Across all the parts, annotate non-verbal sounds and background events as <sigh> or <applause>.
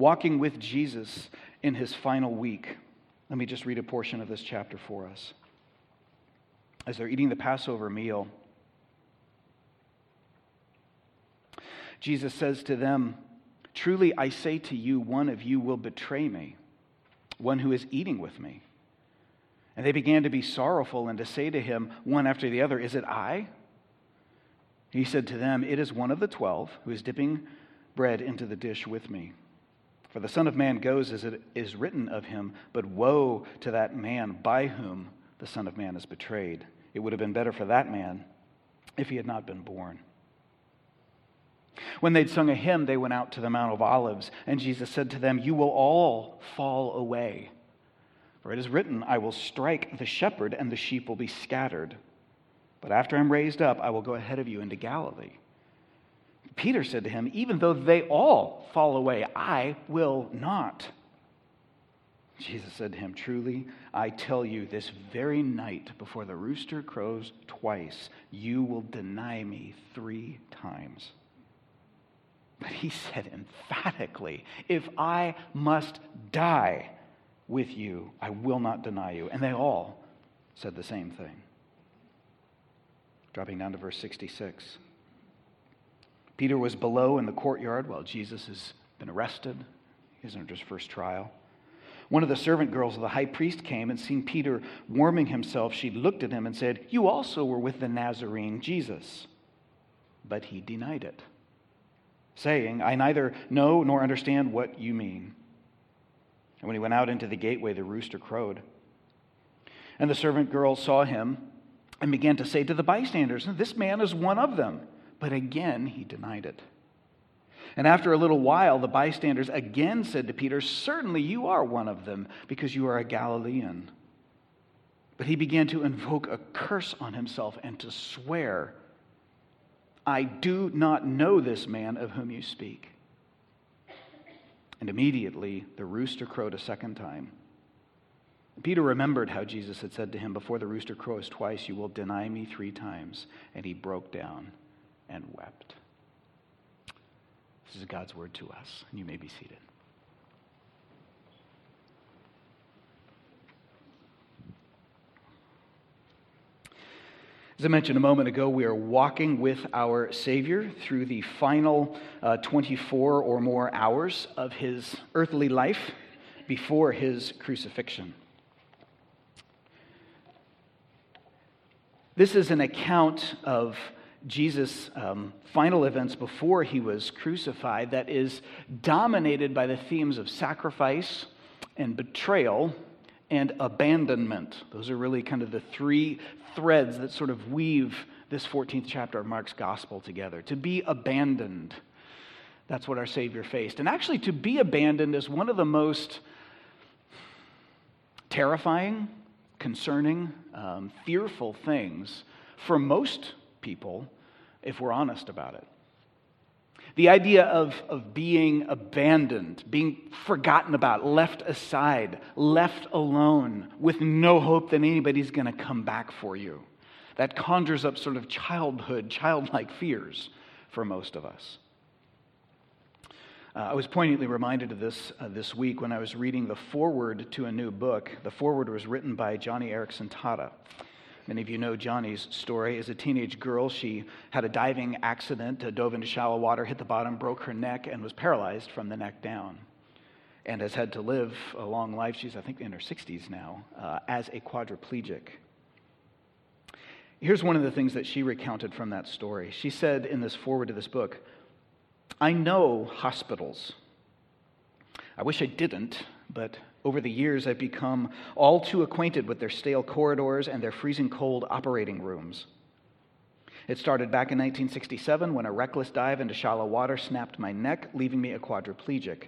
walking with Jesus in his final week. Let me just read a portion of this chapter for us. As they're eating the Passover meal, Jesus says to them, Truly I say to you, one of you will betray me, one who is eating with me. And they began to be sorrowful and to say to him, one after the other, Is it I? He said to them, It is one of the twelve who is dipping bread into the dish with me. For the Son of Man goes as it is written of him, but woe to that man by whom the Son of Man is betrayed. It would have been better for that man if he had not been born. When they'd sung a hymn, they went out to the Mount of Olives, and Jesus said to them, You will all fall away. For it is written, I will strike the shepherd, and the sheep will be scattered. But after I'm raised up, I will go ahead of you into Galilee. Peter said to him, Even though they all fall away, I will not. Jesus said to him, Truly, I tell you, this very night before the rooster crows twice, you will deny me three times. But he said emphatically, If I must die with you, I will not deny you. And they all said the same thing. Dropping down to verse 66. Peter was below in the courtyard while Jesus has been arrested. He's under his first trial. One of the servant girls of the high priest came and seeing Peter warming himself, she looked at him and said, You also were with the Nazarene Jesus. But he denied it, saying, I neither know nor understand what you mean. And when he went out into the gateway, the rooster crowed. And the servant girl saw him and began to say to the bystanders, This man is one of them. But again, he denied it. And after a little while, the bystanders again said to Peter, Certainly you are one of them, because you are a Galilean. But he began to invoke a curse on himself and to swear, I do not know this man of whom you speak. And immediately the rooster crowed a second time. Peter remembered how Jesus had said to him, Before the rooster crows twice, you will deny me three times. And he broke down and wept. This is God's word to us, and you may be seated. As I mentioned a moment ago, we are walking with our Savior through the final uh, 24 or more hours of his earthly life before his crucifixion. This is an account of Jesus' um, final events before he was crucified that is dominated by the themes of sacrifice and betrayal and abandonment. Those are really kind of the three threads that sort of weave this 14th chapter of Mark's gospel together. To be abandoned, that's what our Savior faced. And actually, to be abandoned is one of the most terrifying, concerning, um, fearful things for most people if we're honest about it. The idea of, of being abandoned, being forgotten about, left aside, left alone, with no hope that anybody's going to come back for you. That conjures up sort of childhood, childlike fears for most of us. Uh, I was poignantly reminded of this uh, this week when I was reading the foreword to a new book. The foreword was written by Joni Eareckson Tada. Many of you know Joni's story. As a teenage girl, she had a diving accident, uh, dove into shallow water, hit the bottom, broke her neck, and was paralyzed from the neck down. And has had to live a long life. She's, I think, in her 60s now, uh, as a quadriplegic. Here's one of the things that she recounted from that story. She said in this foreword to this book I know hospitals. I wish I didn't, but over the years, I've become all too acquainted with their stale corridors and their freezing cold operating rooms. It started back in 1967 when a reckless dive into shallow water snapped my neck, leaving me a quadriplegic.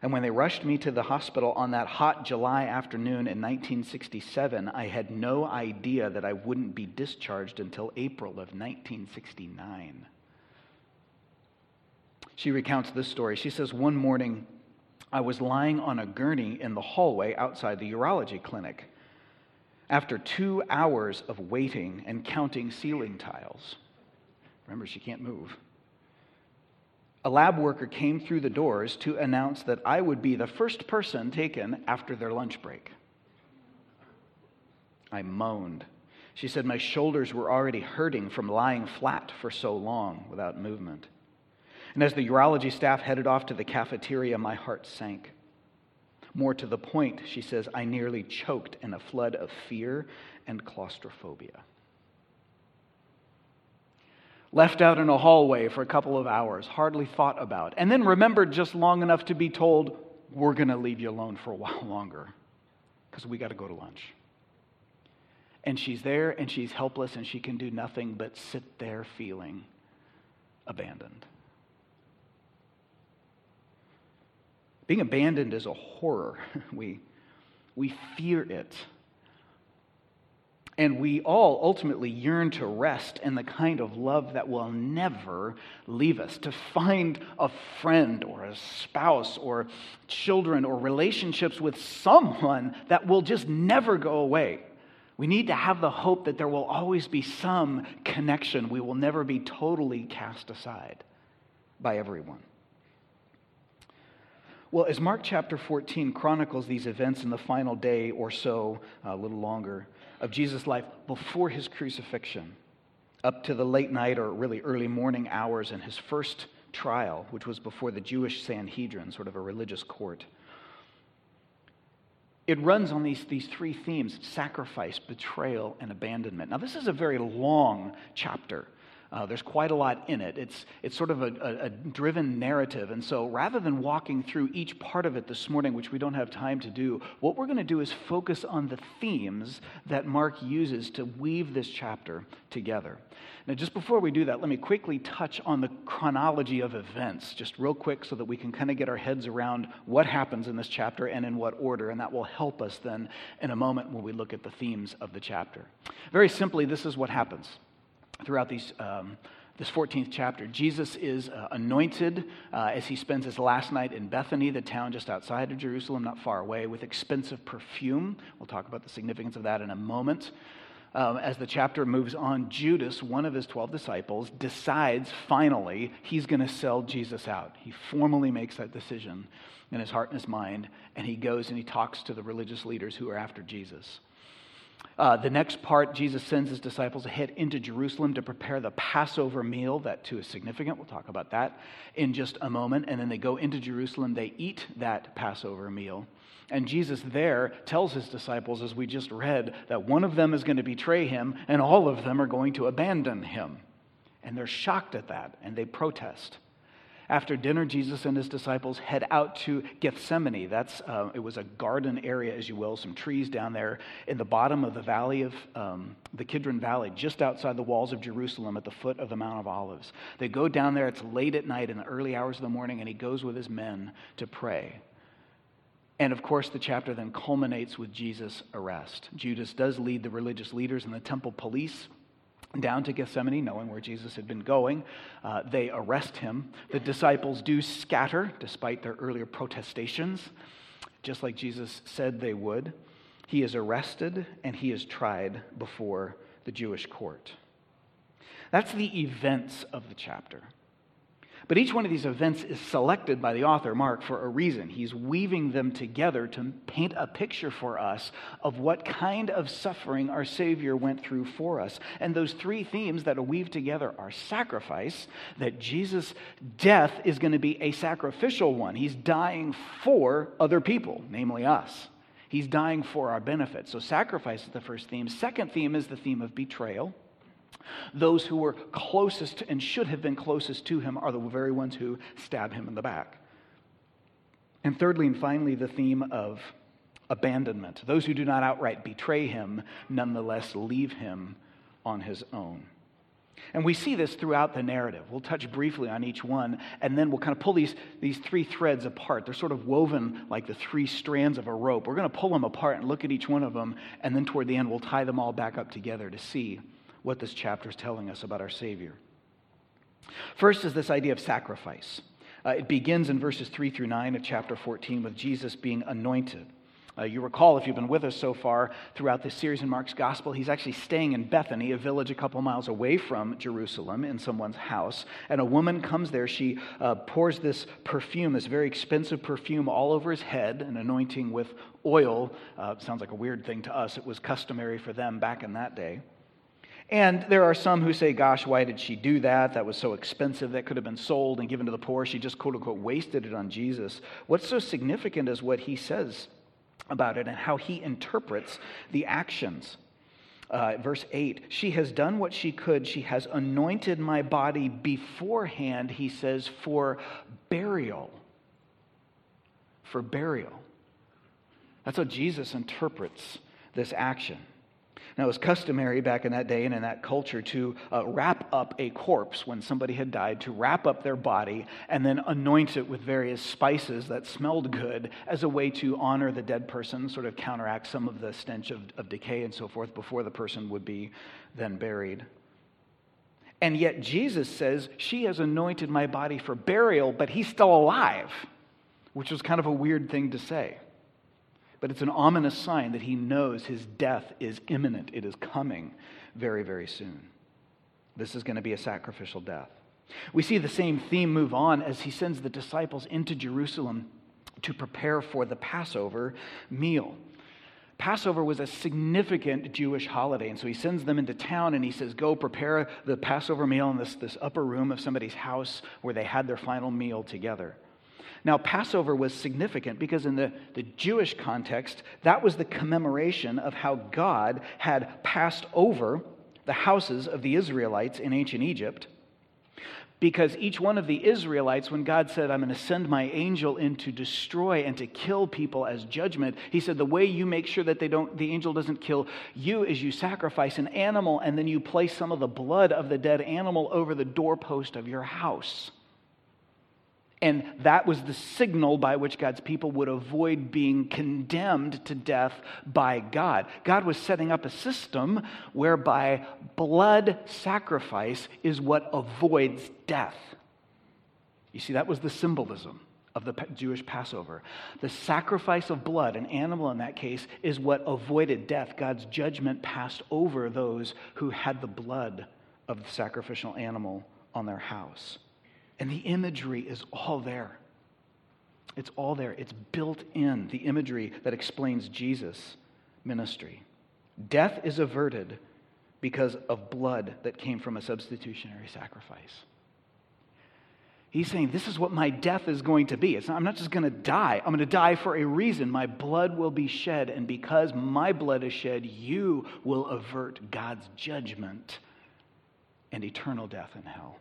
And when they rushed me to the hospital on that hot July afternoon in 1967, I had no idea that I wouldn't be discharged until April of 1969. She recounts this story. She says, One morning, I was lying on a gurney in the hallway outside the urology clinic. After two hours of waiting and counting ceiling tiles, remember, she can't move. a lab worker came through the doors to announce that I would be the first person taken after their lunch break. I moaned. She said my shoulders were already hurting from lying flat for so long without movement. And as the urology staff headed off to the cafeteria, my heart sank. More to the point, she says, I nearly choked in a flood of fear and claustrophobia. Left out in a hallway for a couple of hours, hardly thought about, and then remembered just long enough to be told, We're going to leave you alone for a while longer because we got to go to lunch. And she's there and she's helpless and she can do nothing but sit there feeling abandoned. Being abandoned is a horror. <laughs> We, we fear it. And we all ultimately yearn to rest in the kind of love that will never leave us, to find a friend or a spouse or children or relationships with someone that will just never go away. We need to have the hope that there will always be some connection. We will never be totally cast aside by everyone. Well, as Mark chapter 14 chronicles these events in the final day or so, a little longer, of Jesus' life before his crucifixion, up to the late night or really early morning hours in his first trial, which was before the Jewish Sanhedrin, sort of a religious court, it runs on these, these three themes sacrifice, betrayal, and abandonment. Now, this is a very long chapter. Uh, there's quite a lot in it. It's, it's sort of a, a, a, driven narrative. And so rather than walking through each part of it this morning, which we don't have time to do, what we're going to do is focus on the themes that Mark uses to weave this chapter together. Now, just before we do that, let me quickly touch on the chronology of events, just real quick, so that we can kind of get our heads around what happens in this chapter and in what order. And that will help us then in a moment when we look at the themes of the chapter. Very simply, this is what happens throughout these, um, this 14th chapter. Jesus is uh, anointed uh, as he spends his last night in Bethany, the town just outside of Jerusalem, not far away, with expensive perfume. We'll talk about the significance of that in a moment. Um, as the chapter moves on, Judas, one of his 12 disciples, decides finally he's going to sell Jesus out. He formally makes that decision in his heart and his mind, and he goes and he talks to the religious leaders who are after Jesus. Uh, the next part, Jesus sends his disciples ahead into Jerusalem to prepare the Passover meal. That too is significant. We'll talk about that in just a moment. And then they go into Jerusalem, they eat that Passover meal. And Jesus there tells his disciples, as we just read, that one of them is going to betray him and all of them are going to abandon him. And they're shocked at that and they protest. After dinner, Jesus and his disciples head out to Gethsemane. That's, uh, it was a garden area, as you will, some trees down there in the bottom of the valley of um, the Kidron Valley, just outside the walls of Jerusalem at the foot of the Mount of Olives. They go down there, it's late at night in the early hours of the morning, and he goes with his men to pray. And of course, the chapter then culminates with Jesus' arrest. Judas does lead the religious leaders and the temple police down to Gethsemane, knowing where Jesus had been going. Uh, they arrest him. The disciples do scatter, despite their earlier protestations, just like Jesus said they would. He is arrested and he is tried before the Jewish court. That's the events of the chapter. But each one of these events is selected by the author, Mark, for a reason. He's weaving them together to paint a picture for us of what kind of suffering our Savior went through for us. And those three themes that are weaved together are sacrifice, that Jesus' death is going to be a sacrificial one. He's dying for other people, namely us. He's dying for our benefit. So, sacrifice is the first theme. Second theme is the theme of betrayal. Those who were closest and should have been closest to him are the very ones who stab him in the back. And thirdly and finally, the theme of abandonment. Those who do not outright betray him nonetheless leave him on his own. And we see this throughout the narrative. We'll touch briefly on each one, and then we'll kind of pull these, these three threads apart. They're sort of woven like the three strands of a rope. We're going to pull them apart and look at each one of them, and then toward the end, we'll tie them all back up together to see what this chapter is telling us about our Savior. First is this idea of sacrifice. Uh, it begins in verses 3 through 9 of chapter 14 with Jesus being anointed. Uh, you recall, if you've been with us so far throughout this series in Mark's Gospel, he's actually staying in Bethany, a village a couple miles away from Jerusalem, in someone's house. And a woman comes there. She uh, pours this perfume, this very expensive perfume, all over his head, an anointing with oil. Uh, sounds like a weird thing to us. It was customary for them back in that day. And there are some who say, gosh, why did she do that? That was so expensive. That could have been sold and given to the poor. She just, quote unquote, wasted it on Jesus. What's so significant is what he says about it and how he interprets the actions. Uh, verse 8, she has done what she could. She has anointed my body beforehand, he says, for burial. For burial. That's how Jesus interprets this action. Now, it was customary back in that day and in that culture to uh, wrap up a corpse when somebody had died, to wrap up their body and then anoint it with various spices that smelled good as a way to honor the dead person, sort of counteract some of the stench of, of decay and so forth before the person would be then buried. And yet Jesus says, She has anointed my body for burial, but he's still alive, which was kind of a weird thing to say. But it's an ominous sign that he knows his death is imminent. It is coming very, very soon. This is going to be a sacrificial death. We see the same theme move on as he sends the disciples into Jerusalem to prepare for the Passover meal. Passover was a significant Jewish holiday, and so he sends them into town and he says, Go prepare the Passover meal in this, this upper room of somebody's house where they had their final meal together. Now, Passover was significant because, in the, the Jewish context, that was the commemoration of how God had passed over the houses of the Israelites in ancient Egypt. Because each one of the Israelites, when God said, I'm going to send my angel in to destroy and to kill people as judgment, he said, The way you make sure that they don't, the angel doesn't kill you is you sacrifice an animal and then you place some of the blood of the dead animal over the doorpost of your house. And that was the signal by which God's people would avoid being condemned to death by God. God was setting up a system whereby blood sacrifice is what avoids death. You see, that was the symbolism of the Jewish Passover. The sacrifice of blood, an animal in that case, is what avoided death. God's judgment passed over those who had the blood of the sacrificial animal on their house. And the imagery is all there. It's all there. It's built in, the imagery that explains Jesus' ministry. Death is averted because of blood that came from a substitutionary sacrifice. He's saying, This is what my death is going to be. Not, I'm not just going to die. I'm going to die for a reason. My blood will be shed. And because my blood is shed, you will avert God's judgment and eternal death in hell.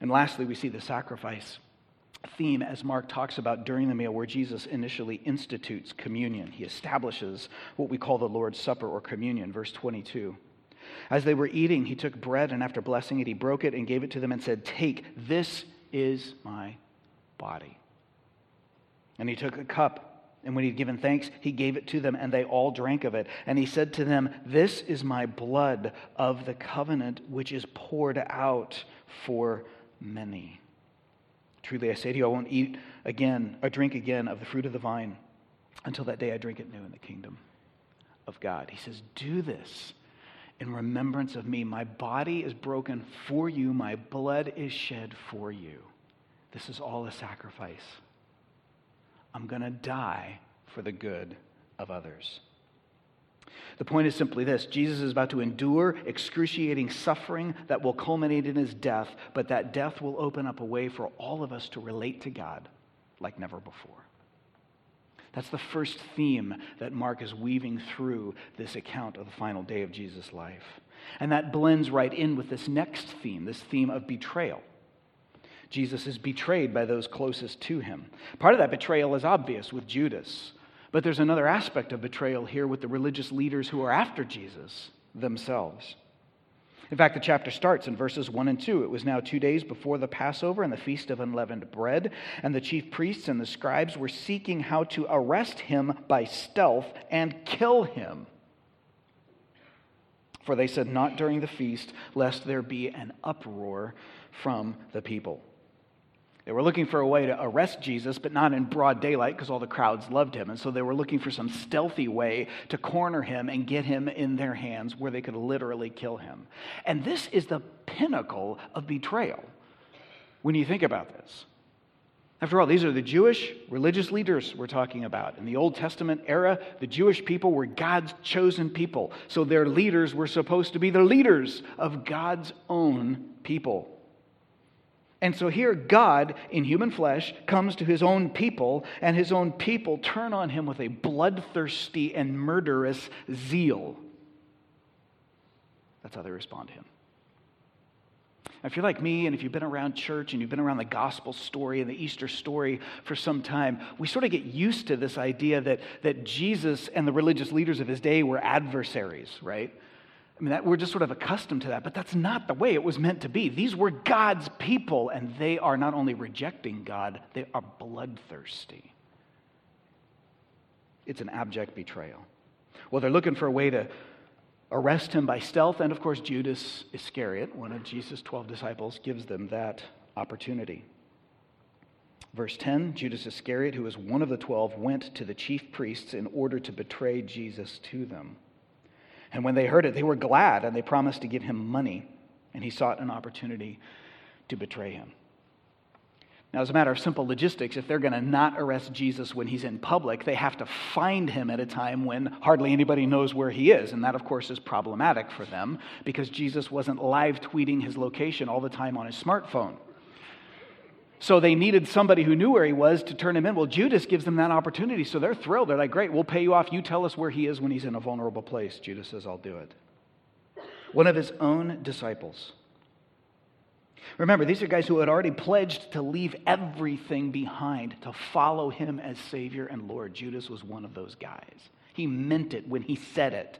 And lastly, we see the sacrifice theme as Mark talks about during the meal, where Jesus initially institutes communion. He establishes what we call the Lord's Supper or communion, verse 22. As they were eating, he took bread, and after blessing it, he broke it and gave it to them and said, Take, this is my body. And he took a cup. And when he'd given thanks, he gave it to them, and they all drank of it. And he said to them, This is my blood of the covenant, which is poured out for many. Truly I say to you, I won't eat again or drink again of the fruit of the vine until that day I drink it new in the kingdom of God. He says, Do this in remembrance of me. My body is broken for you, my blood is shed for you. This is all a sacrifice. I'm going to die for the good of others. The point is simply this Jesus is about to endure excruciating suffering that will culminate in his death, but that death will open up a way for all of us to relate to God like never before. That's the first theme that Mark is weaving through this account of the final day of Jesus' life. And that blends right in with this next theme, this theme of betrayal. Jesus is betrayed by those closest to him. Part of that betrayal is obvious with Judas. But there's another aspect of betrayal here with the religious leaders who are after Jesus themselves. In fact, the chapter starts in verses 1 and 2. It was now two days before the Passover and the Feast of Unleavened Bread, and the chief priests and the scribes were seeking how to arrest him by stealth and kill him. For they said, Not during the feast, lest there be an uproar from the people. They were looking for a way to arrest Jesus, but not in broad daylight because all the crowds loved him. And so they were looking for some stealthy way to corner him and get him in their hands where they could literally kill him. And this is the pinnacle of betrayal when you think about this. After all, these are the Jewish religious leaders we're talking about. In the Old Testament era, the Jewish people were God's chosen people. So their leaders were supposed to be the leaders of God's own people. And so here, God in human flesh comes to his own people, and his own people turn on him with a bloodthirsty and murderous zeal. That's how they respond to him. If you're like me and if you've been around church and you've been around the gospel story and the Easter story for some time, we sort of get used to this idea that, that Jesus and the religious leaders of his day were adversaries, right? I mean, that, we're just sort of accustomed to that, but that's not the way it was meant to be. These were God's people, and they are not only rejecting God, they are bloodthirsty. It's an abject betrayal. Well, they're looking for a way to arrest him by stealth. And of course, Judas Iscariot, one of Jesus' 12 disciples, gives them that opportunity. Verse 10 Judas Iscariot, who was one of the 12, went to the chief priests in order to betray Jesus to them. And when they heard it, they were glad and they promised to give him money. And he sought an opportunity to betray him. Now, as a matter of simple logistics, if they're going to not arrest Jesus when he's in public, they have to find him at a time when hardly anybody knows where he is. And that, of course, is problematic for them because Jesus wasn't live tweeting his location all the time on his smartphone. So they needed somebody who knew where he was to turn him in. Well, Judas gives them that opportunity. So they're thrilled. They're like, great, we'll pay you off. You tell us where he is when he's in a vulnerable place. Judas says, I'll do it. One of his own disciples Remember, these are guys who had already pledged to leave everything behind to follow him as Savior and Lord. Judas was one of those guys. He meant it when he said it.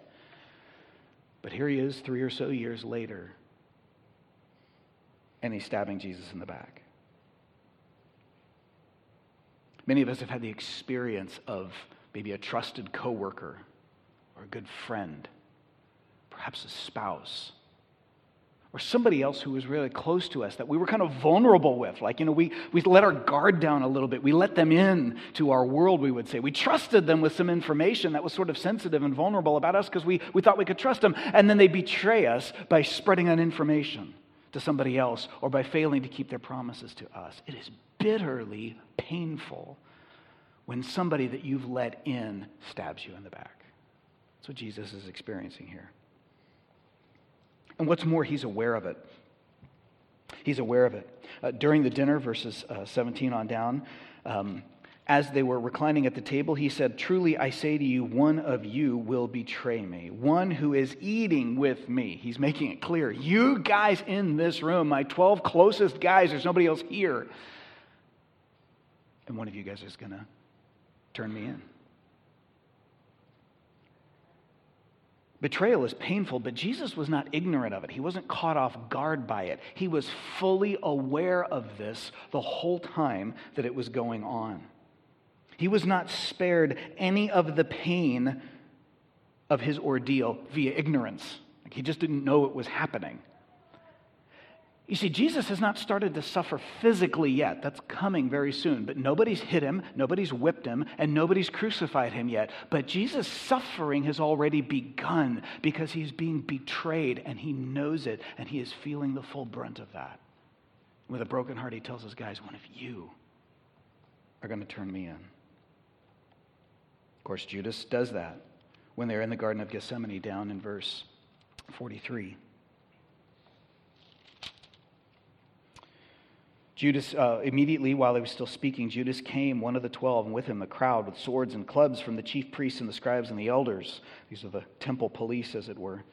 But here he is, three or so years later, and he's stabbing Jesus in the back. Many of us have had the experience of maybe a trusted coworker or a good friend, perhaps a spouse or somebody else who was really close to us that we were kind of vulnerable with. Like, you know, we, we let our guard down a little bit. We let them in to our world, we would say. We trusted them with some information that was sort of sensitive and vulnerable about us because we, we thought we could trust them. And then they betray us by spreading that information to somebody else or by failing to keep their promises to us. It is bitterly painful when somebody that you've let in stabs you in the back. That's what Jesus is experiencing here. And what's more, he's aware of it. He's aware of it. Uh, during the dinner, verses uh, 17 on down, um, as they were reclining at the table, he said, Truly I say to you, one of you will betray me. One who is eating with me. He's making it clear. You guys in this room, my 12 closest guys, there's nobody else here. And one of you guys is going to turn me in. Betrayal is painful, but Jesus was not ignorant of it. He wasn't caught off guard by it. He was fully aware of this the whole time that it was going on. He was not spared any of the pain of his ordeal via ignorance. Like he just didn't know it was happening. You see, Jesus has not started to suffer physically yet. That's coming very soon. But nobody's hit him, nobody's whipped him, and nobody's crucified him yet. But Jesus' suffering has already begun because he's being betrayed and he knows it and he is feeling the full brunt of that. With a broken heart, he tells his guys, One of you are going to turn me in. Of course, Judas does that when they're in the Garden of Gethsemane down in verse 43. Judas, uh, immediately while he was still speaking, Judas came, one of the twelve, and with him a crowd with swords and clubs from the chief priests and the scribes and the elders. These are the temple police, as it were.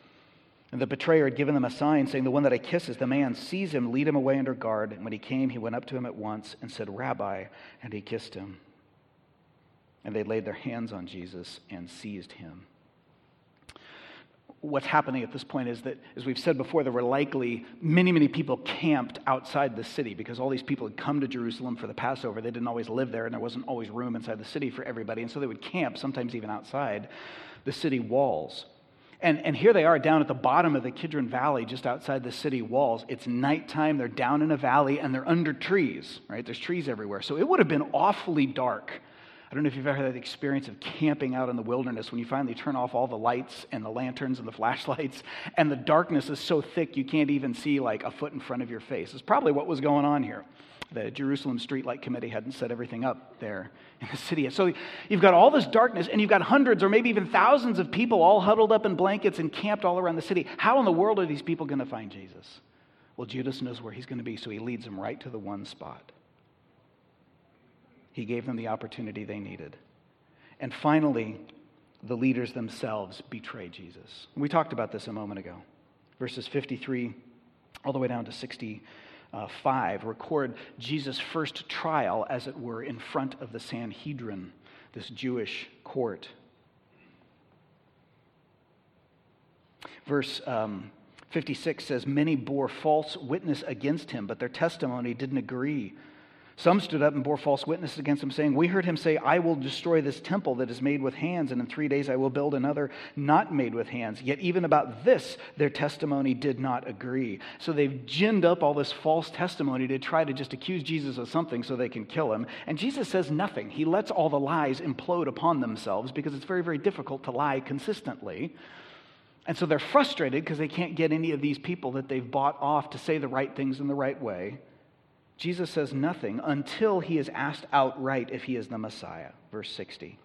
And the betrayer had given them a sign, saying, The one that I kiss is the man. Seize him, lead him away under guard. And when he came, he went up to him at once and said, Rabbi, and he kissed him. And they laid their hands on Jesus and seized him what's happening at this point is that, as we've said before, there were likely many, many people camped outside the city because all these people had come to Jerusalem for the Passover. They didn't always live there, and there wasn't always room inside the city for everybody. And so they would camp, sometimes even outside the city walls. And, and here they are down at the bottom of the Kidron Valley, just outside the city walls. It's nighttime. They're down in a valley and they're under trees, right? There's trees everywhere. So it would have been awfully dark. I don't know if you've ever had the experience of camping out in the wilderness when you finally turn off all the lights and the lanterns and the <laughs> flashlights, and the darkness is so thick you can't even see like a foot in front of your face. It's probably what was going on here the Jerusalem Streetlight Committee hadn't set everything up there in the city. So you've got all this darkness, and you've got hundreds or maybe even thousands of people all huddled up in blankets and camped all around the city. How in the world are these people going to find Jesus? Well, Judas knows where he's going to be, so he leads them right to the one spot. He gave them the opportunity they needed. And finally, the leaders themselves betray Jesus. We talked about this a moment ago. Verses 53 all the way down to 60 uh, 5 record Jesus' first trial, as it were, in front of the Sanhedrin, this Jewish court. Verse um, 56 says, Many bore false witness against him, but their testimony didn't agree. Some stood up and bore false witness against him, saying, We heard him say, I will destroy this temple that is made with hands, and in three days I will build another not made with hands. Yet even about this, their testimony did not agree. So they've ginned up all this false testimony to try to just accuse Jesus of something so they can kill him. And Jesus says nothing. He lets all the lies implode upon themselves because it's very, very difficult to lie consistently. And so they're frustrated because they can't get any of these people that they've bought off to say the right things in the right way. Jesus says nothing until he is asked outright if he is the Messiah. Verse 60.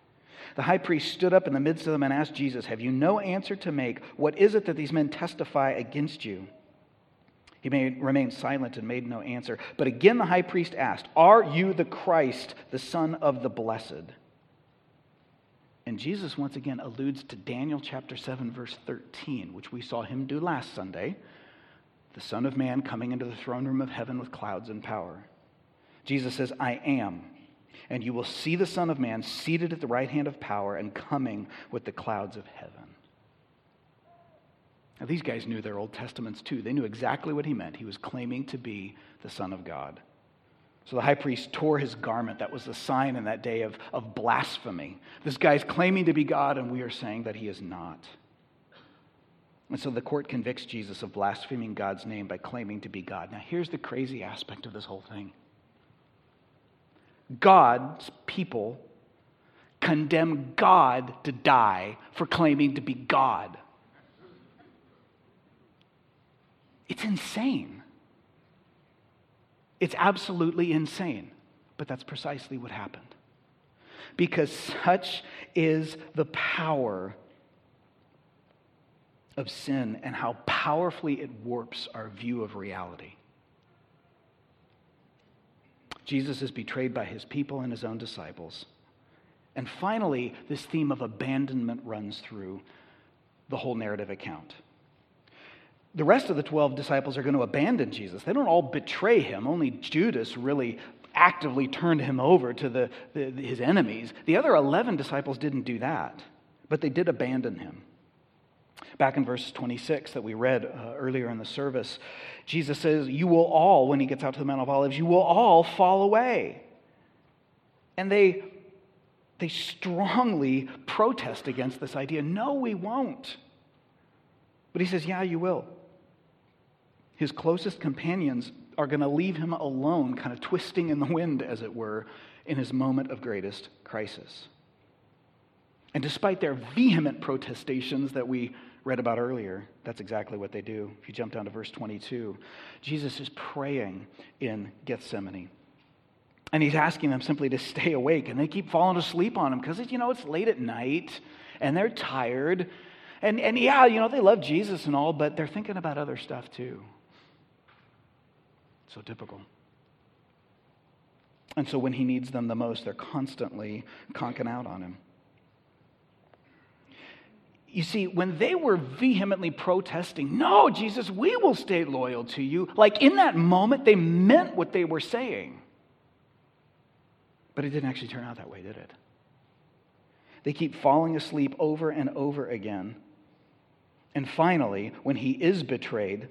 The high priest stood up in the midst of them and asked Jesus, Have you no answer to make? What is it that these men testify against you? He made, remained silent and made no answer. But again the high priest asked, Are you the Christ, the Son of the Blessed? And Jesus once again alludes to Daniel chapter 7, verse 13, which we saw him do last Sunday the Son of Man coming into the throne room of heaven with clouds and power. Jesus says, I am. And you will see the Son of Man seated at the right hand of power and coming with the clouds of heaven. Now, these guys knew their Old Testaments too. They knew exactly what he meant. He was claiming to be the Son of God. So the high priest tore his garment. That was the sign in that day of, of blasphemy. This guy's claiming to be God, and we are saying that he is not. And so the court convicts Jesus of blaspheming God's name by claiming to be God. Now, here's the crazy aspect of this whole thing God's people condemn God to die for claiming to be God. It's insane. It's absolutely insane. But that's precisely what happened. Because such is the power of sin and how powerfully it warps our view of reality. Jesus is betrayed by his people and his own disciples. And finally, this theme of abandonment runs through the whole narrative account. The rest of the 12 disciples are going to abandon Jesus. They don't all betray him. Only Judas really actively turned him over to the, the, his enemies. The other 11 disciples didn't do that, but they did abandon him. Back in verse 26 that we read uh, earlier in the service, Jesus says, You will all, when he gets out to the Mount of Olives, you will all fall away. And they, they strongly protest against this idea. No, we won't. But he says, Yeah, you will. His closest companions are going to leave him alone, kind of twisting in the wind, as it were, in his moment of greatest crisis. And despite their vehement protestations that we read about earlier, that's exactly what they do. If you jump down to verse 22, Jesus is praying in Gethsemane. And he's asking them simply to stay awake. And they keep falling asleep on him because, you know, it's late at night and they're tired. And, and yeah, you know, they love Jesus and all, but they're thinking about other stuff too. So typical. And so when he needs them the most, they're constantly conking out on him. You see, when they were vehemently protesting, no, Jesus, we will stay loyal to you, like in that moment, they meant what they were saying. But it didn't actually turn out that way, did it? They keep falling asleep over and over again. And finally, when he is betrayed,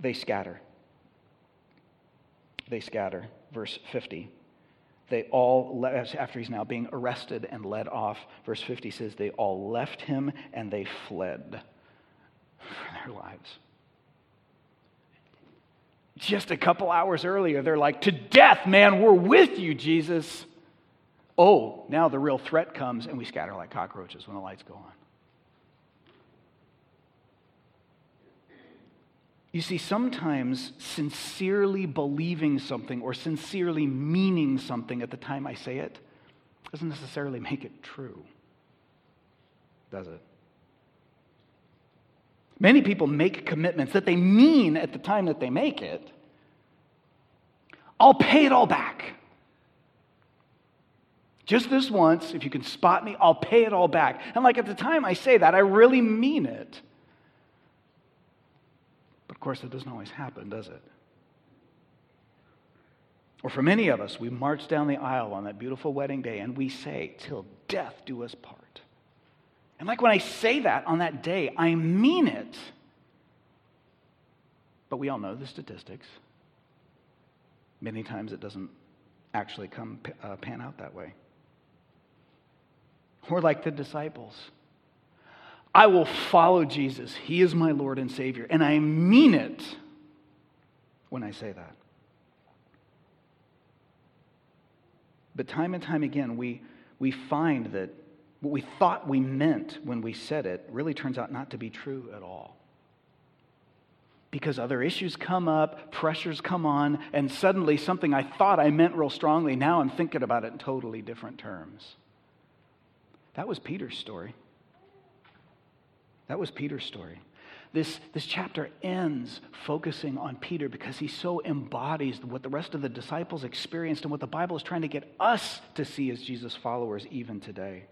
they scatter. They scatter. Verse 50. They all, after he's now being arrested and led off, verse 50 says, they all left him and they fled for their lives. Just a couple hours earlier, they're like, To death, man, we're with you, Jesus. Oh, now the real threat comes and we scatter like cockroaches when the lights go on. You see, sometimes sincerely believing something or sincerely meaning something at the time I say it doesn't necessarily make it true, does it? Many people make commitments that they mean at the time that they make it. I'll pay it all back. Just this once, if you can spot me, I'll pay it all back. And like at the time I say that, I really mean it. Of course, it doesn't always happen, does it? Or for many of us, we march down the aisle on that beautiful wedding day and we say, Till death do us part. And like when I say that on that day, I mean it. But we all know the statistics. Many times it doesn't actually come uh, pan out that way. Or like the disciples. I will follow Jesus. He is my Lord and Savior. And I mean it when I say that. But time and time again, we, we find that what we thought we meant when we said it really turns out not to be true at all. Because other issues come up, pressures come on, and suddenly something I thought I meant real strongly, now I'm thinking about it in totally different terms. That was Peter's story. That was Peter's story. This, this chapter ends focusing on Peter because he so embodies what the rest of the disciples experienced and what the Bible is trying to get us to see as Jesus' followers even today.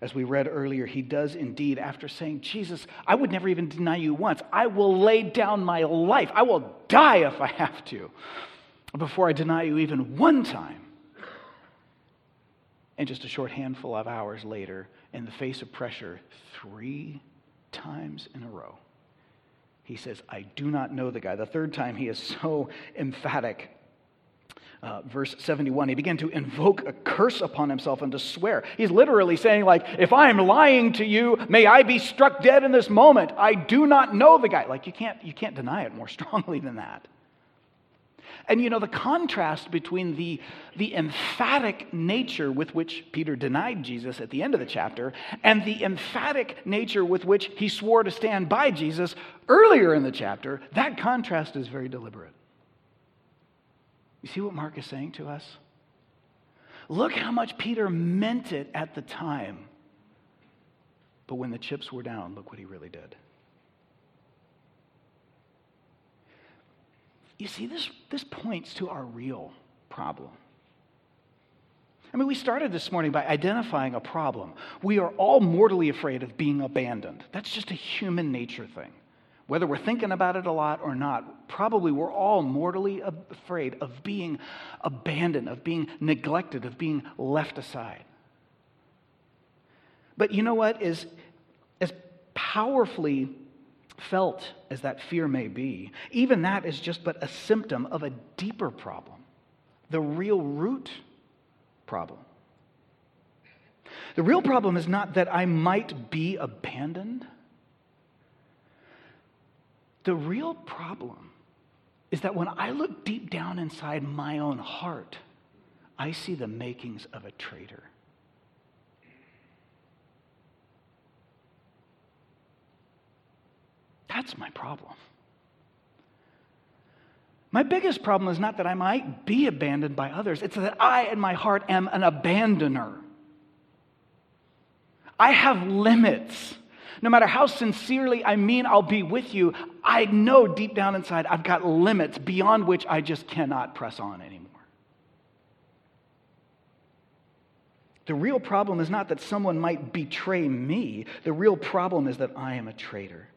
As we read earlier, he does indeed, after saying, Jesus, I would never even deny you once. I will lay down my life. I will die if I have to before I deny you even one time. And just a short handful of hours later, in the face of pressure, three times in a row, he says, I do not know the guy. The third time, he is so emphatic uh, verse 71, he began to invoke a curse upon himself and to swear. He's literally saying, like, if I am lying to you, may I be struck dead in this moment. I do not know the guy. Like, you can't, you can't deny it more <laughs> strongly than that. And you know, the contrast between the, the emphatic nature with which Peter denied Jesus at the end of the chapter and the emphatic nature with which he swore to stand by Jesus earlier in the chapter, that contrast is very deliberate. You see what Mark is saying to us? Look how much Peter meant it at the time. But when the chips were down, look what he really did. You see, this, this points to our real problem. I mean, we started this morning by identifying a problem. We are all mortally afraid of being abandoned. That's just a human nature thing. Whether we're thinking about it a lot or not, probably we're all mortally afraid of being abandoned, of being neglected, of being left aside. But you know what? Is as powerfully felt as that fear may be, even that is just but a symptom of a deeper problem, the real root problem. The real problem is not that I might be abandoned. The real problem is that when I look deep down inside my own heart, I see the makings of a traitor. That's my problem. My biggest problem is not that I might be abandoned by others, it's that I, in my heart, am an abandoner. I have limits. No matter how sincerely I mean I'll be with you, I know deep down inside I've got limits beyond which I just cannot press on anymore. The real problem is not that someone might betray me, the real problem is that I am a traitor,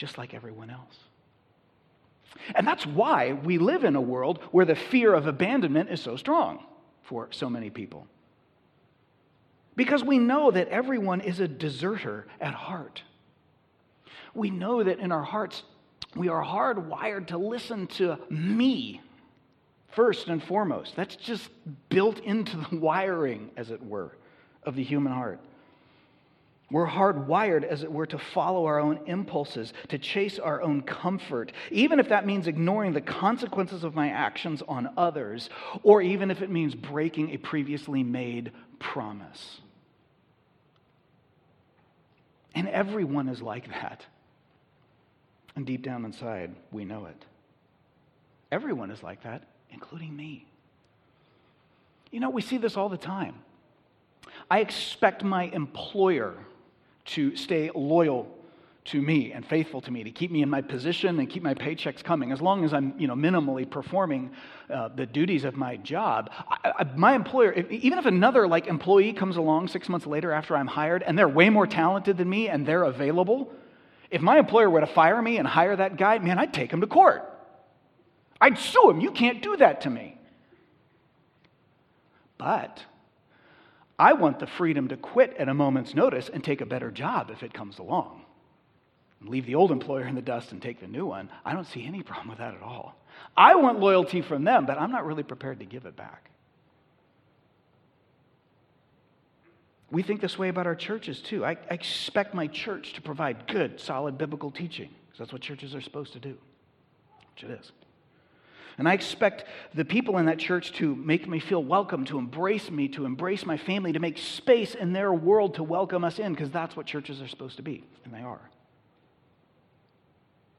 just like everyone else. And that's why we live in a world where the fear of abandonment is so strong for so many people. Because we know that everyone is a deserter at heart. We know that in our hearts, we are hardwired to listen to me first and foremost. That's just built into the <laughs> wiring, as it were, of the human heart. We're hardwired, as it were, to follow our own impulses, to chase our own comfort, even if that means ignoring the consequences of my actions on others, or even if it means breaking a previously made promise. And everyone is like that. And deep down inside, we know it. Everyone is like that, including me. You know, we see this all the time. I expect my employer to stay loyal to me and faithful to me, to keep me in my position and keep my paychecks coming, as long as I'm, you know, minimally performing uh, the duties of my job. I, I, my employer, if, even if another like employee comes along six months later after I'm hired and they're way more talented than me and they're available, if my employer were to fire me and hire that guy, man, I'd take him to court. I'd sue him. You can't do that to me. But I want the freedom to quit at a moment's notice and take a better job if it comes along. Leave the old employer in the dust and take the new one. I don't see any problem with that at all. I want loyalty from them, but I'm not really prepared to give it back. We think this way about our churches too. I, I expect my church to provide good, solid biblical teaching, because that's what churches are supposed to do, which it is. And I expect the people in that church to make me feel welcome, to embrace me, to embrace my family, to make space in their world to welcome us in, because that's what churches are supposed to be, and they are.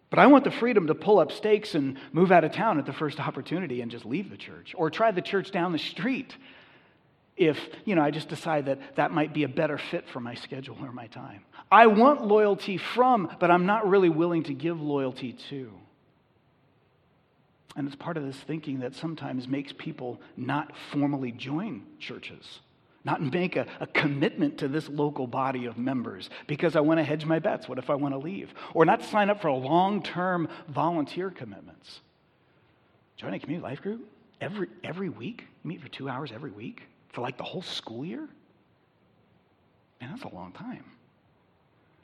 But I want the freedom to pull up stakes and move out of town at the first opportunity and just leave the church, or try the church down the street if you know i just decide that that might be a better fit for my schedule or my time i want loyalty from but i'm not really willing to give loyalty to and it's part of this thinking that sometimes makes people not formally join churches, not make a, a, commitment to this local body of members because I want to hedge my bets. What if I want to leave? Or not sign up for long term volunteer commitments. Join a community life group every, every week? You meet for two hours every week? For like the whole school year? Man, that's a long time.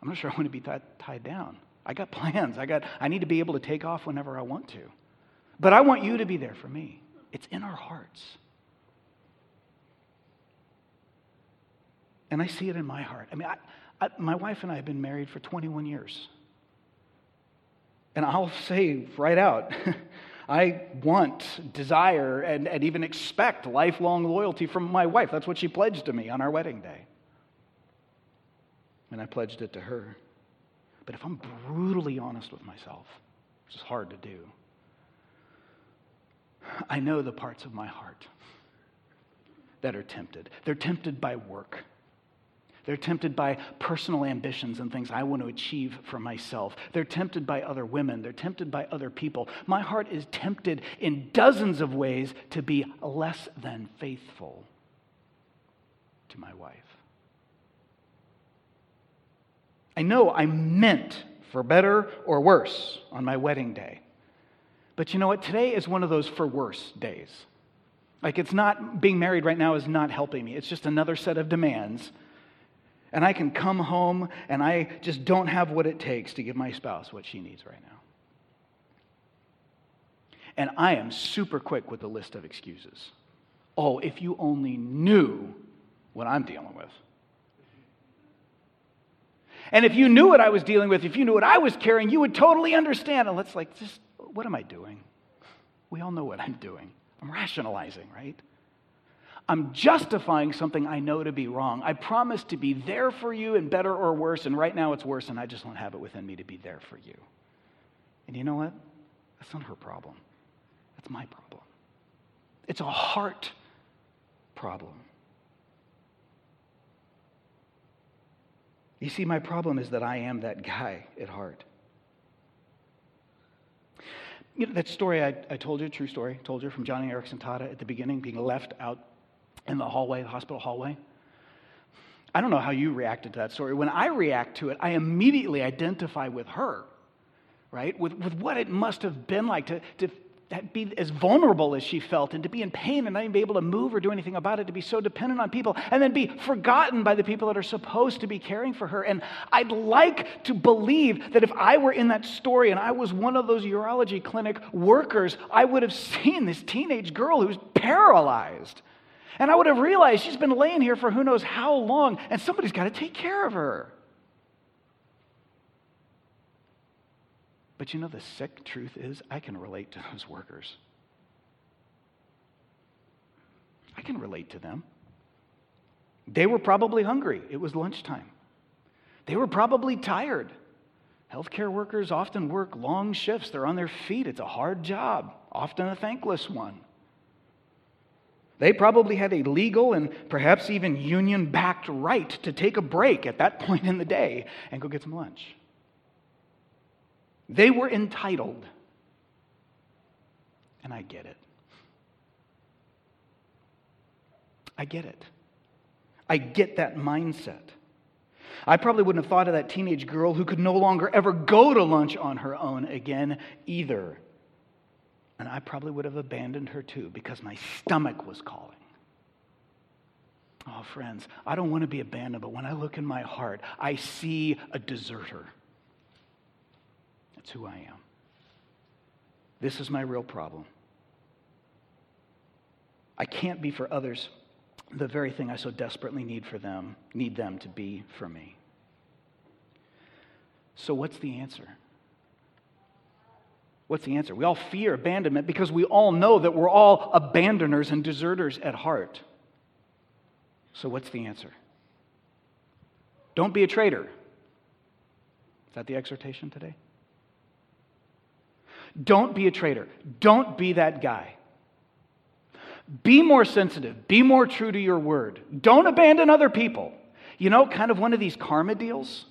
I'm not sure I want to be tied down. I got <laughs> plans. I got I need to be able to take off whenever I want to. But I want you to be there for me. It's in our hearts. And I see it in my heart. I mean, I, I, my wife and I have been married for 21 years. And I'll say right out, <laughs> I want, desire, and, and even expect lifelong loyalty from my wife. That's what she pledged to me on our wedding day. And I pledged it to her. But if I'm brutally honest with myself, which is hard to do, I know the parts of my heart that are tempted. They're tempted by work. They're tempted by personal ambitions and things I want to achieve for myself. They're tempted by other women. They're tempted by other people. My heart is tempted in dozens of ways to be less than faithful to my wife. I know I'm meant for better or worse on my wedding day. But you know what? Today is one of those for worse days. Like, it's not, being married right now is not helping me. It's just another set of demands. And I can come home and I just don't have what it takes to give my spouse what she needs right now. And I am super quick with the list of excuses. Oh, if you only knew what I'm dealing with. And if you knew what I was dealing with, if you knew what I was carrying, you would totally understand. And let's like just what am I doing? We all know what I'm doing. I'm rationalizing, right? I'm justifying something I know to be wrong. I promise to be there for you in better or worse, and right now it's worse, and I just don't have it within me to be there for you. And you know what? That's not her problem. That's my problem. It's a heart problem. You see, my problem is that I am that guy at heart you know, that story I, I told you, true story, told you from Joni Eareckson Tada at the beginning, being left out in the hallway, the hospital hallway. I don't know how you reacted to that story. When I react to it, I immediately identify with her, right? With, with what it must have been like to, to be as vulnerable as she felt and to be in pain and not even be able to move or do anything about it, to be so dependent on people and then be forgotten by the people that are supposed to be caring for her. And I'd like to believe that if I were in that story and I was one of those urology clinic workers, I would have seen this teenage girl who's paralyzed. And I would have realized she's been laying here for who knows how long, and somebody's got to take care of her. But you know, the sick truth is, I can relate to those workers. I can relate to them. They were probably hungry. It was lunchtime. They were probably tired. Healthcare workers often work long shifts. They're on their feet. It's a hard job, often a thankless one. They probably had a legal and perhaps even union backed right to take a break at that <laughs> point in the day and go get some lunch. They were entitled. And I get it. I get it. I get that mindset. I probably wouldn't have thought of that teenage girl who could no longer ever go to lunch on her own again either. And I probably would have abandoned her too because my stomach was calling. Oh, friends, I don't want to be abandoned, but when I look in my heart, I see a deserter. That's who I am. This is my real problem. I can't be for others the very thing I so desperately need for them, need them to be for me. So what's the answer? What's the answer? We all fear abandonment because we all know that we're all abandoners and deserters at heart. So what's the answer? Don't be a traitor. Is that the exhortation today? Don't be a traitor. Don't be that guy. Be more sensitive. Be more true to your word. Don't abandon other people. You know, kind of one of these karma deals.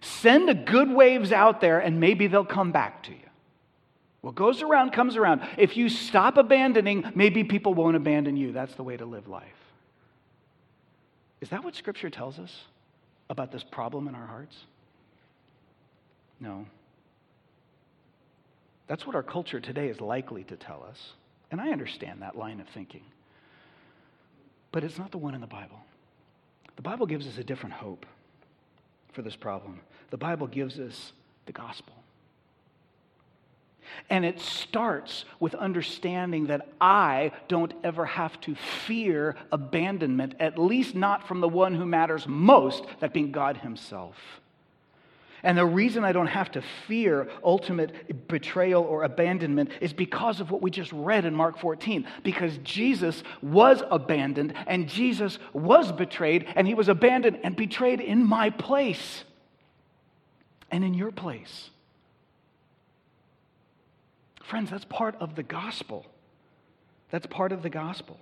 Send the good waves out there and maybe they'll come back to you. What goes around comes around. If you stop abandoning, maybe people won't abandon you. That's the way to live life. Is that what Scripture tells us about this problem in our hearts? No. That's what our culture today is likely to tell us. And I understand that line of thinking. But it's not the one in the Bible. The Bible gives us a different hope for this problem. The Bible gives us the gospel. And it starts with understanding that I don't ever have to fear abandonment, at least not from the one who matters most, that being God Himself. And the reason I don't have to fear ultimate betrayal or abandonment is because of what we just read in Mark 14. Because Jesus was abandoned and Jesus was betrayed, and he was abandoned and betrayed in my place and in your place. Friends, that's part of the gospel. That's part of the gospel.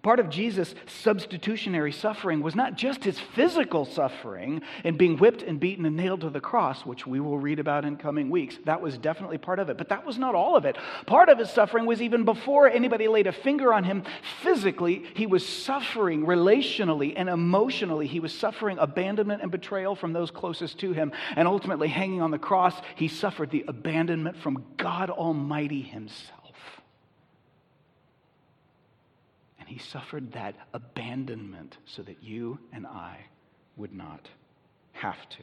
Part of Jesus' substitutionary suffering was not just his physical suffering and being whipped and beaten and nailed to the cross, which we will read about in coming weeks. That was definitely part of it, but that was not all of it. Part of his suffering was even before anybody laid a finger on him physically, he was suffering relationally and emotionally. He was suffering abandonment and betrayal from those closest to him. And ultimately, hanging on the cross, he suffered the abandonment from God Almighty himself. He suffered that abandonment so that you and I would not have to.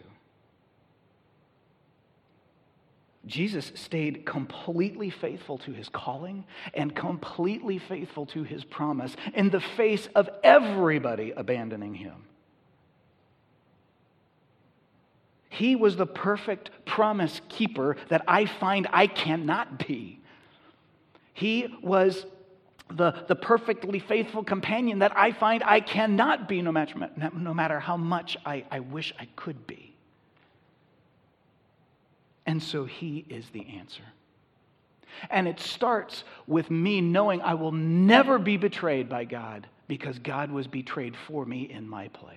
Jesus stayed completely faithful to his calling and completely faithful to his promise in the face of everybody abandoning him. He was the perfect promise keeper that I find I cannot be. He was the, the perfectly faithful companion that I find I cannot be no matter, no matter how much I, I wish I could be. And so he is the answer. And it starts with me knowing I will never be betrayed by God because God was betrayed for me in my place.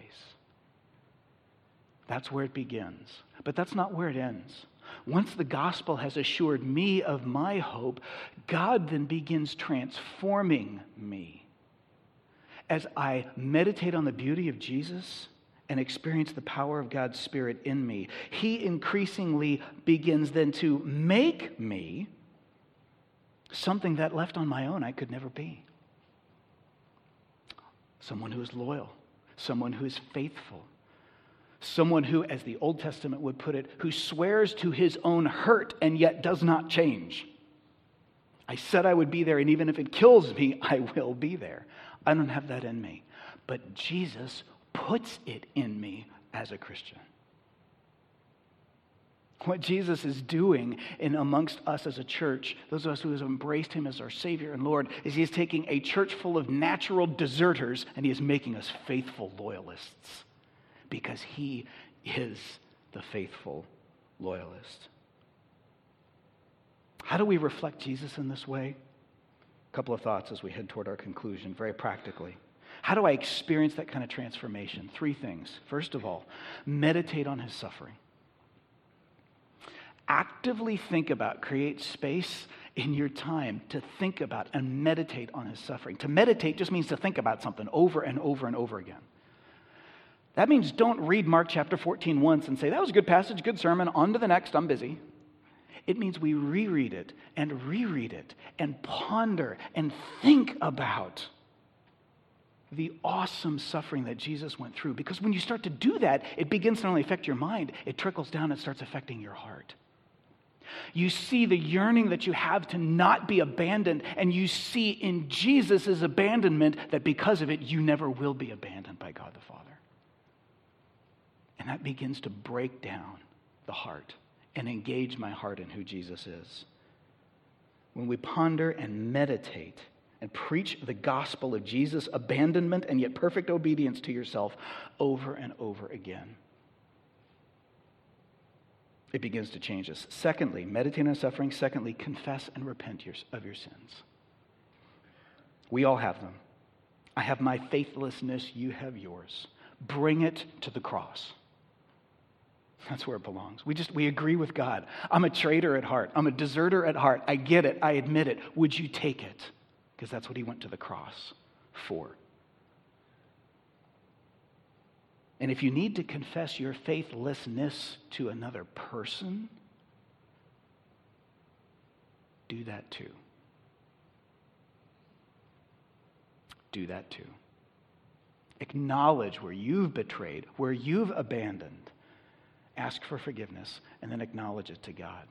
That's where it begins. But that's not where it ends. Once the gospel has assured me of my hope, God then begins transforming me. As I meditate on the beauty of Jesus and experience the power of God's Spirit in me, He increasingly begins then to make me something that left on my own I could never be. Someone who is loyal, someone who is faithful, someone who, as the Old Testament would put it, who swears to his own hurt and yet does not change. I said I would be there, and even if it kills me, <laughs> I will be there. I don't have that in me. But Jesus puts it in me as a Christian. What Jesus is doing in amongst us as a church, those of us who have embraced him as our Savior and Lord, is he is taking a church full of natural deserters and he is making us faithful loyalists because he is the faithful loyalist. How do we reflect Jesus in this way? A couple of thoughts as we head toward our conclusion, very practically. How do I experience that kind of transformation? Three things. First of all, meditate on his suffering. Actively think about, create space in your time to think about and meditate on his suffering. To meditate just means to think about something over and over and over again. That means don't read Mark chapter 14 once and say, that was a good passage, good sermon, on to the next, I'm busy. It means we reread it and reread it and ponder and think about the awesome suffering that Jesus went through. Because when you start to do that, it begins to not only affect your mind, it trickles down and starts affecting your heart. You see the yearning that you have to not be abandoned, and you see in Jesus' abandonment that because of it, you never will be abandoned by God the Father. And that begins to break down the heart and engage my heart in who Jesus is. When we ponder and meditate and preach the gospel of Jesus' abandonment and yet perfect obedience to yourself over and over again, it begins to change us. Secondly, meditate on suffering. Secondly, confess and repent of your sins. We all have them. I have my faithlessness, you have yours. Bring it to the cross. That's where it belongs. We just we agree with God. I'm a traitor at heart. I'm a deserter at heart. I get it. I admit it. Would you take it? Because that's what he went to the cross for. And if you need to confess your faithlessness to another person, do that too. Do that too. Acknowledge where you've betrayed, where you've abandoned ask for forgiveness, and then acknowledge it to God.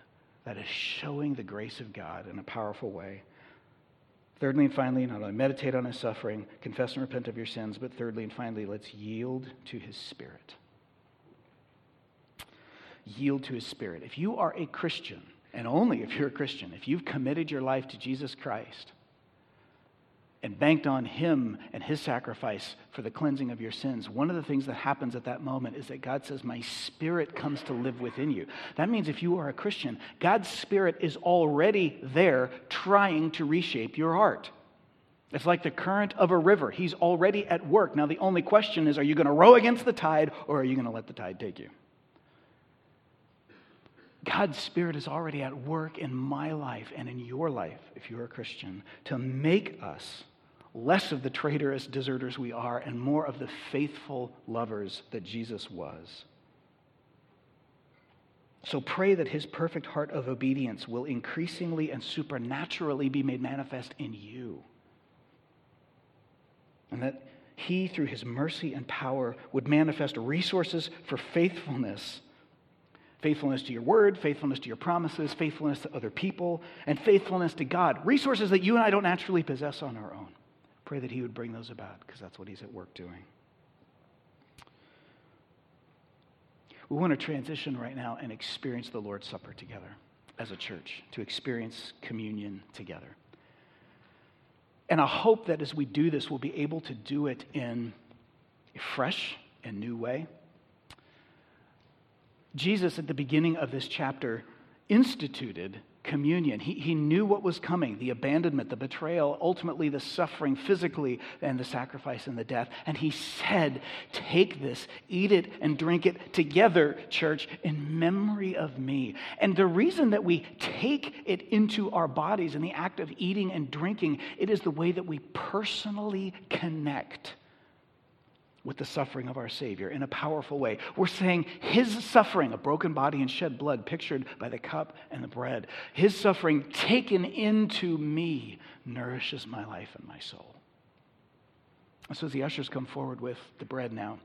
That is showing the grace of God in a powerful way. Thirdly and finally, not only meditate on his suffering, confess and repent of your sins, but thirdly and finally, let's yield to his spirit. Yield to his spirit. If you are a Christian, and only if you're a Christian, if you've committed your life to Jesus Christ, and banked on him and his sacrifice for the cleansing of your sins, one of the things that happens at that moment is that God says, My spirit comes to live within you. That means if you are a Christian, God's spirit is already there trying to reshape your heart. It's like the current of a river. He's already at work. Now, the only question is are you going to row against the tide or are you going to let the tide take you? God's Spirit is already at work in my life and in your life, if you're a Christian, to make us less of the traitorous deserters we are and more of the faithful lovers that Jesus was. So pray that his perfect heart of obedience will increasingly and supernaturally be made manifest in you. And that he, through his mercy and power, would manifest resources for faithfulness faithfulness to your word, faithfulness to your promises, faithfulness to other people, and faithfulness to God. Resources that you and I don't naturally possess on our own. Pray that He would bring those about because that's what He's at work doing. We want to transition right now and experience the Lord's Supper together as a church, to experience communion together. And I hope that as we do this, we'll be able to do it in a fresh and new way. Jesus, at the beginning of this chapter, instituted communion. He, he knew what was coming the abandonment, the betrayal, ultimately the suffering physically, and the sacrifice and the death. And he said, Take this, eat it, and drink it together, church, in memory of me. And the reason that we take it into our bodies in the act of eating and drinking, it is the way that we personally connect with the suffering of our Savior in a powerful way. We're saying His suffering, a broken body and shed blood, pictured by the cup and the bread, His suffering taken into me nourishes my life and my soul. So as the ushers come forward with the bread now,